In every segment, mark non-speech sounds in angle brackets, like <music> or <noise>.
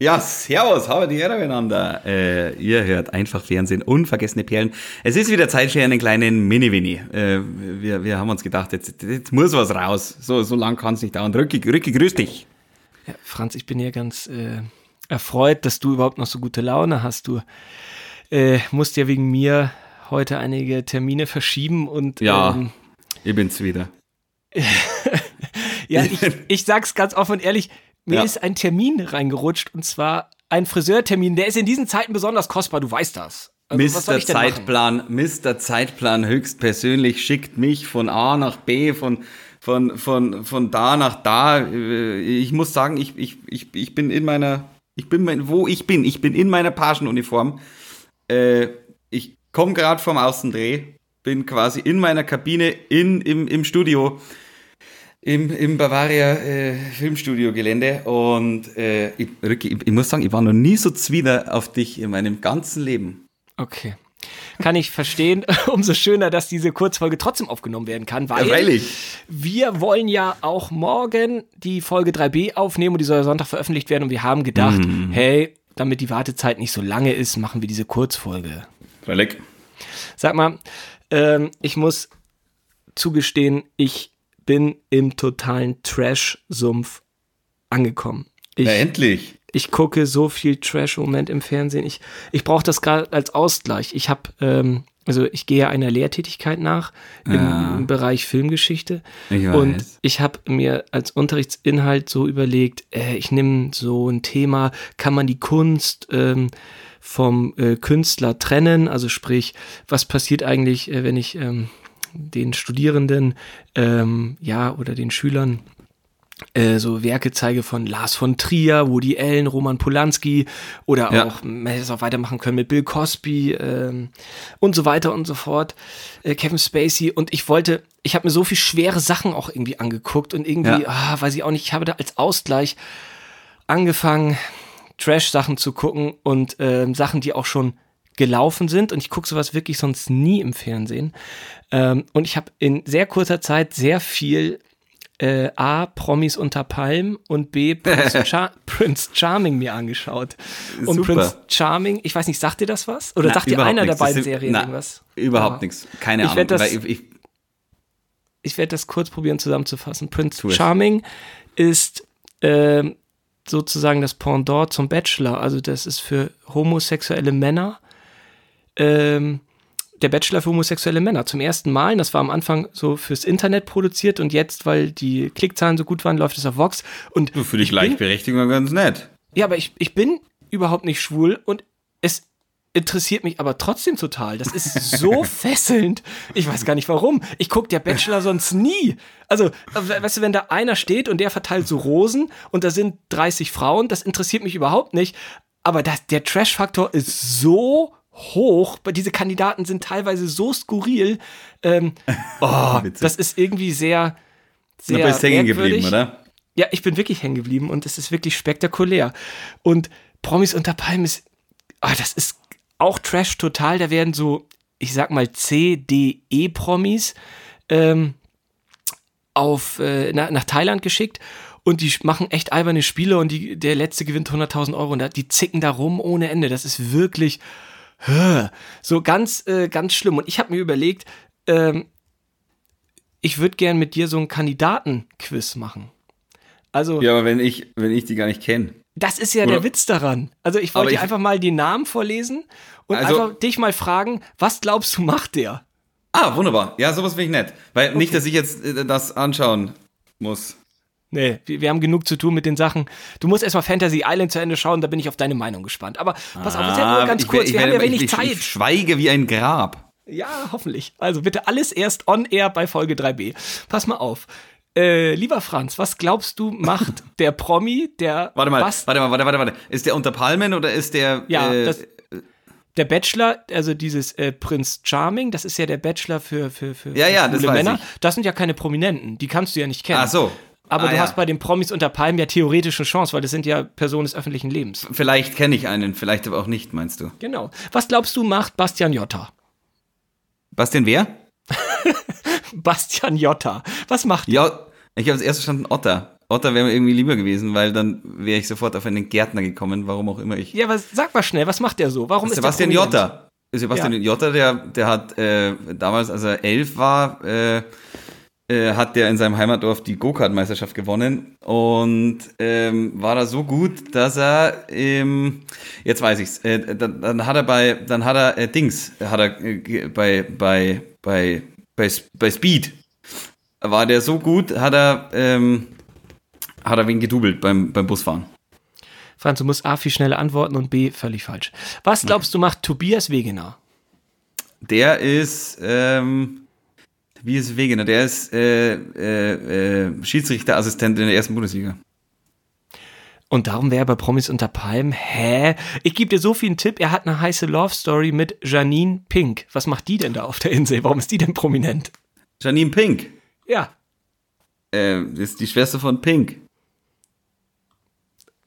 Ja, servus, habe die Ehre miteinander. Äh, ihr hört einfach Fernsehen, unvergessene Perlen. Es ist wieder Zeit für einen kleinen Mini-Winnie. Äh, wir, wir haben uns gedacht, jetzt, jetzt muss was raus. So, so lang kann es nicht dauern. Rücki, Rücki, grüß dich. Ja, Franz, ich bin hier ganz äh, erfreut, dass du überhaupt noch so gute Laune hast. Du äh, musst ja wegen mir heute einige Termine verschieben und Ja, ich bin's wieder. <laughs> ja, ich, ich sag's ganz offen und ehrlich, mir Ja. ist ein Termin reingerutscht und zwar ein Friseurtermin. Der ist in diesen Zeiten besonders kostbar, du weißt das. Also, Mr. Zeitplan, Mr. Zeitplan höchstpersönlich schickt mich von A nach B, von, von, von, von da nach da. Äh, Ich muss sagen, ich, ich, ich, ich bin in meiner, ich bin, mein, wo ich bin, ich bin in meiner Pagenuniform. Äh, ich komme gerade vom Außendreh, bin quasi in meiner Kabine in, im, im Studio, im, im Bavaria äh, Filmstudio-Gelände und äh, ich, Rücki, ich, ich muss sagen, ich war noch nie so zwider auf dich in meinem ganzen Leben. Okay. Kann ich verstehen. <laughs> Umso schöner, dass diese Kurzfolge trotzdem aufgenommen werden kann, weil Ja, wir wollen ja auch morgen die Folge 3b aufnehmen und die soll ja Sonntag veröffentlicht werden und wir haben gedacht, Mhm. hey, damit die Wartezeit nicht so lange ist, machen wir diese Kurzfolge. Freilich. Sag mal, ähm, ich muss zugestehen, ich bin im totalen Trash-Sumpf angekommen. Ich, Na, endlich. ich gucke so viel Trash im Moment im Fernsehen. Ich, ich brauche das gerade als Ausgleich. Ich habe, ähm, also ich gehe einer Lehrtätigkeit nach im, Ja. Bereich Filmgeschichte. Ich. Und ich habe mir als Unterrichtsinhalt so überlegt, äh, ich nehme so ein Thema, kann man die Kunst ähm, vom äh, Künstler trennen? Also sprich, was passiert eigentlich, äh, wenn ich ähm, den Studierenden ähm, ja oder den Schülern äh, so Werke zeige von Lars von Trier, Woody Allen, Roman Polanski oder Ja. auch, man hätte es auch weitermachen können mit Bill Cosby ähm, und so weiter und so fort, äh, Kevin Spacey und ich wollte, ich habe mir so viel schwere Sachen auch irgendwie angeguckt und irgendwie, Ja. ah, weiß ich auch nicht, ich habe da als Ausgleich angefangen, Trash-Sachen zu gucken und ähm, Sachen, die auch schon gelaufen sind und ich gucke sowas wirklich sonst nie im Fernsehen. Ähm, und ich habe in sehr kurzer Zeit sehr viel äh, A, Promis unter Palm und B, Prince, <laughs> Char Prince Charming mir angeschaut. Und Super. Prince Charming, ich weiß nicht, sagt dir das was? Oder Na, sagt dir einer der nichts. Das beiden Serien na, irgendwas? Überhaupt Ja. nichts. Keine Ich Ahnung. das- ich, ich, ich werde das kurz probieren zusammenzufassen. Prince. Charming ist ähm, sozusagen das Pendant zum Bachelor. Also das ist für homosexuelle Männer. Ähm, der Bachelor für homosexuelle Männer. Zum ersten Mal. Das war am Anfang so fürs Internet produziert und jetzt, weil die Klickzahlen so gut waren, läuft es auf Vox. Und du, für die Gleichberechtigung ganz nett. ja, aber ich, ich bin überhaupt nicht schwul und es interessiert mich aber trotzdem total. Das ist so <laughs> fesselnd. Ich weiß gar nicht warum. Ich gucke der Bachelor sonst nie. Also, we- weißt du, wenn da einer steht und der verteilt so Rosen und da sind 30 Frauen, das interessiert mich überhaupt nicht. Aber das, der Trash-Faktor ist so hoch. Diese Kandidaten sind teilweise so skurril. Ähm, <laughs> oh, das ist irgendwie sehr, Du sehr bist hängen geblieben, oder? Ja, ich bin wirklich hängen geblieben und es ist wirklich spektakulär. Und Promis unter Palmen ist, ah, das ist auch Trash total. Da werden so, ich sag mal, C, D, E-Promis ähm, auf, äh, na, nach Thailand geschickt und die machen echt alberne Spiele und die, der letzte gewinnt 100.000 Euro und die zicken da rum ohne Ende. Das ist wirklich so ganz, äh, ganz schlimm. Und ich habe mir überlegt, ähm, ich würde gern mit dir so einen Kandidatenquiz machen. Also, Ja, aber wenn ich, wenn ich die gar nicht kenne. das ist ja Oder- der Witz daran. Also, ich wollte dir einfach mal die Namen vorlesen und Also- einfach dich mal fragen, was glaubst du, macht der? Ah, wunderbar. Ja, sowas finde ich nett. Weil nicht, dass ich jetzt äh, das anschauen muss. Nee, wir, wir haben genug zu tun mit den Sachen. Du musst erstmal Fantasy Island zu Ende schauen, da bin ich auf deine Meinung gespannt. Aber pass auf, jetzt Ah, nur ganz ich kurz, werd- ich wir haben ja wenig ich, Zeit. Ich, ich schweige wie ein Grab. Ja, hoffentlich. Also bitte alles erst on air bei Folge 3b. Pass mal auf. Äh, lieber Franz, was glaubst du, macht <laughs> der Promi, der Warte mal, was, warte mal, warte, warte, warte. Ist der unter Palmen oder ist der. Ja, äh, das, der Bachelor, also dieses äh, Prince Charming, das ist ja der Bachelor für, für, für, Ja, für ja, das Männer. ich. Das sind ja keine Prominenten, die kannst du ja nicht kennen. Ach so. Aber Ah, du ja. hast bei den Promis unter Palmen ja theoretisch eine Chance, weil das sind ja Personen des öffentlichen Lebens. Vielleicht kenne ich einen, vielleicht aber auch nicht, meinst du? Genau. Was glaubst du, macht Bastian Jotta? Bastian wer? <laughs> Bastian Jotta. Was macht Ja, ich habe das erst verstanden, Otter. Otter wäre mir irgendwie lieber gewesen, weil dann wäre ich sofort auf einen Gärtner gekommen, warum auch immer ich. Ja, aber sag mal schnell, was macht der so? Warum Sebastian ist? Jotta. Sebastian ja. Jotta, der, der hat äh, damals, als er elf war, äh, äh, hat der in seinem Heimatdorf die Go-Kart-Meisterschaft gewonnen und ähm, war da so gut, dass er, ähm, jetzt weiß ich's, äh, dann, dann hat er bei, dann hat er äh, Dings, hat er äh, bei, bei, bei, bei, bei Speed, war der so gut, hat er, ähm, hat er wen gedoubelt beim, beim Busfahren. Franz, du musst A viel schneller antworten und B völlig falsch. Was glaubst du macht Tobias Wegener? Der ist, ähm, Tobias Wegener, der ist äh, äh, äh, Schiedsrichterassistent in der ersten Bundesliga. Und darum wäre er bei Promis unter Palmen. Hä? Ich gebe dir so viel einen Tipp. Er hat eine heiße Love Story mit Janine Pink. Was macht die denn da auf der Insel? Warum ist die denn prominent? Janine Pink? Ja. Äh, ist die Schwester von Pink.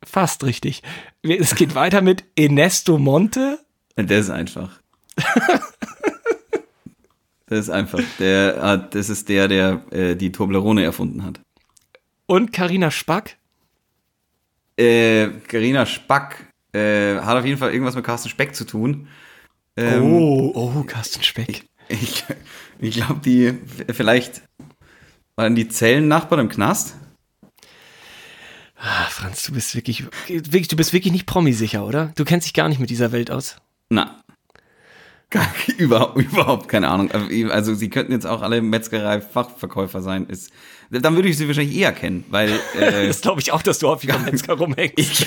Fast richtig. Es geht weiter mit Ernesto Monte. Der ist einfach. <laughs> das ist einfach. Der hat, das ist der, der äh, die Toblerone erfunden hat. Und Karina Spack. Äh, Carina Spack äh, hat auf jeden Fall irgendwas mit Carsten Speck zu tun. Ähm, oh, oh, Carsten Speck. Ich, ich, ich glaube, die vielleicht waren die Zellennachbarn im Knast. Ah, Franz, du bist wirklich, wirklich, du bist wirklich nicht Promi-sicher, oder? Du kennst dich gar nicht mit dieser Welt aus. Na. Gar, <laughs> überhaupt, überhaupt keine Ahnung. Also sie könnten jetzt auch alle Metzgerei-Fachverkäufer sein. Ist, dann würde ich sie wahrscheinlich eher kennen, weil. <laughs> Äh, das glaube ich auch, dass du häufig beim Metzger rumhängst. Ich,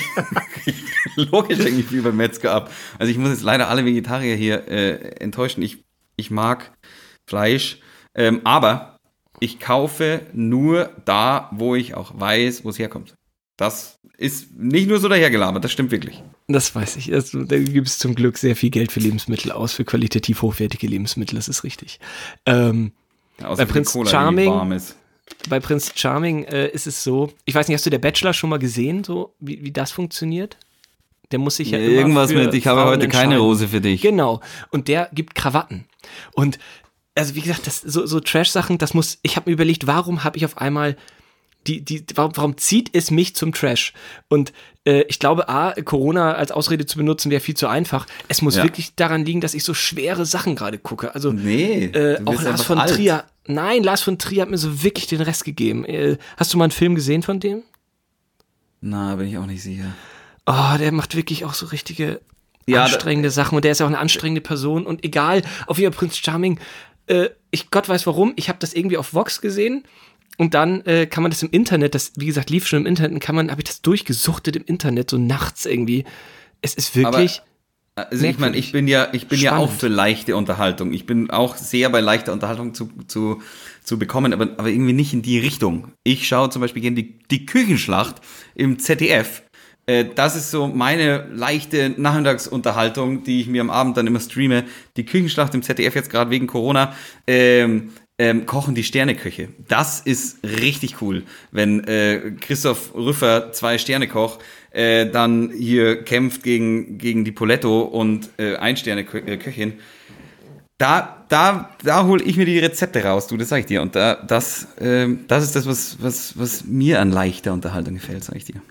<laughs> logisch hänge ich viel beim Metzger ab. Also ich muss jetzt leider alle Vegetarier hier äh, enttäuschen. Ich, ich mag Fleisch, ähm, aber ich kaufe nur da, wo ich auch weiß, wo es herkommt. Das ist nicht nur so dahergelabert, das stimmt wirklich. Das weiß ich. Also, da gibt es zum Glück sehr viel Geld für Lebensmittel aus, für qualitativ hochwertige Lebensmittel, das ist richtig. Ähm, ja, bei Prinz Charming. Bei Prinz Charming äh, ist es so, ich weiß nicht, hast du der Bachelor schon mal gesehen, so wie, wie das funktioniert? Der muss sich ja nee, irgendwas mit, ich habe heute keine Rose für dich. Genau. Und der gibt Krawatten. Und also wie gesagt, das so, so Trash-Sachen, das muss. Ich habe mir überlegt, warum habe ich auf einmal die, die, warum, warum zieht es mich zum Trash? Und ich glaube, A, Corona als Ausrede zu benutzen, wäre viel zu einfach. Es muss ja. wirklich daran liegen, dass ich so schwere Sachen gerade gucke. Also nee, äh, auch Lars von alt. Trier. Nein, Lars von Trier hat mir so wirklich den Rest gegeben. Äh, hast du mal einen Film gesehen von dem? Na, bin ich auch nicht sicher. Oh, der macht wirklich auch so richtige ja, anstrengende Sachen und der ist ja auch eine anstrengende Person und egal, auf jeden Prinz Charming, äh, ich Gott weiß warum, ich habe das irgendwie auf Vox gesehen und dann äh, kann man das im Internet, das wie gesagt lief schon im Internet, kann man, habe ich das durchgesuchtet im Internet so nachts irgendwie. Es ist wirklich. Aber, also ich meine, ich bin ja, ich bin Spannend. ja auch für leichte Unterhaltung. Ich bin auch sehr bei leichter Unterhaltung zu, zu, zu bekommen, aber, aber irgendwie nicht in die Richtung. Ich schaue zum Beispiel gerne die, die Küchenschlacht im ZDF. Äh, das ist so meine leichte Nachmittagsunterhaltung, die ich mir am Abend dann immer streame. Die Küchenschlacht im ZDF jetzt gerade wegen Corona. Ähm, ähm, kochen die Sterneköche. Das ist richtig cool, wenn äh, Christoph Rüffer, zwei Sternekoch, äh, dann hier kämpft gegen, gegen die Poletto und äh, ein Sterneköchin. Da, da, da hole ich mir die Rezepte raus, du, das sag ich dir. Und da, das, äh, das ist das, was, was, was mir an leichter Unterhaltung gefällt, sag ich dir.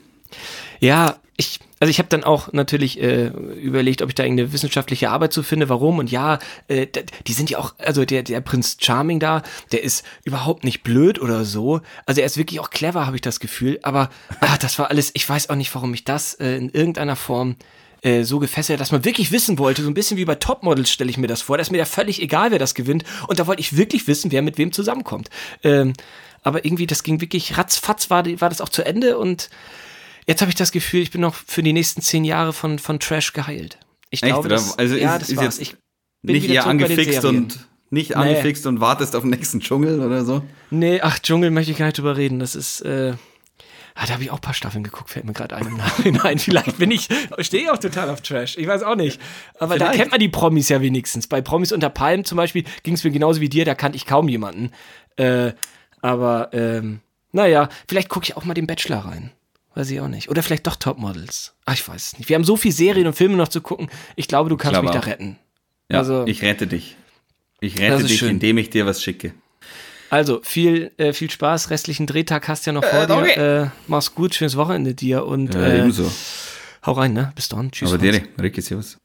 Ja, ich, also ich habe dann auch natürlich äh, überlegt, ob ich da irgendeine wissenschaftliche Arbeit zu finde, warum. Und ja, äh, die sind ja auch, also der, der Prinz Charming da, der ist überhaupt nicht blöd oder so. Also er ist wirklich auch clever, habe ich das Gefühl. Aber ach, das war alles, ich weiß auch nicht, warum mich das äh, in irgendeiner Form äh, so gefesselt, dass man wirklich wissen wollte, so ein bisschen wie bei Topmodels stelle ich mir das vor, da ist mir ja völlig egal, wer das gewinnt. Und da wollte ich wirklich wissen, wer mit wem zusammenkommt. Ähm, aber irgendwie, das ging wirklich ratzfatz, war, war das auch zu Ende und Jetzt habe ich das Gefühl, ich bin noch für die nächsten zehn Jahre von, von Trash geheilt. Ich Echt, glaube, das, also ja, ist, ist jetzt ich nicht eher angefixt und nicht nee. angefixt und wartest auf den nächsten Dschungel oder so? Nee, ach, Dschungel möchte ich gar nicht drüber reden. Das ist, äh, ah, da habe ich auch ein paar Staffeln geguckt, fällt mir gerade ein im Nachhinein. <laughs> Vielleicht bin ich, stehe ich auch total auf Trash. Ich weiß auch nicht. Aber Vielleicht. da kennt man die Promis ja wenigstens. Bei Promis unter Palmen zum Beispiel ging es mir genauso wie dir, da kannte ich kaum jemanden. Äh, aber, ähm, naja, vielleicht gucke ich auch mal den Bachelor rein. Weiß ich auch nicht. Oder vielleicht doch Topmodels. Ach, ich weiß es nicht. Wir haben so viele Serien und Filme noch zu gucken. Ich glaube, du kannst glaube mich auch. da retten. Ja, also, ich rette dich. Ich rette dich, schön. indem ich dir was schicke. Also, viel, äh, viel Spaß. Restlichen Drehtag hast du ja noch vor Äh, dir. Äh, mach's gut, schönes Wochenende dir und Ja, äh, ebenso. hau rein, ne? Bis dann. Tschüss. Aber dir, Ricky, servus.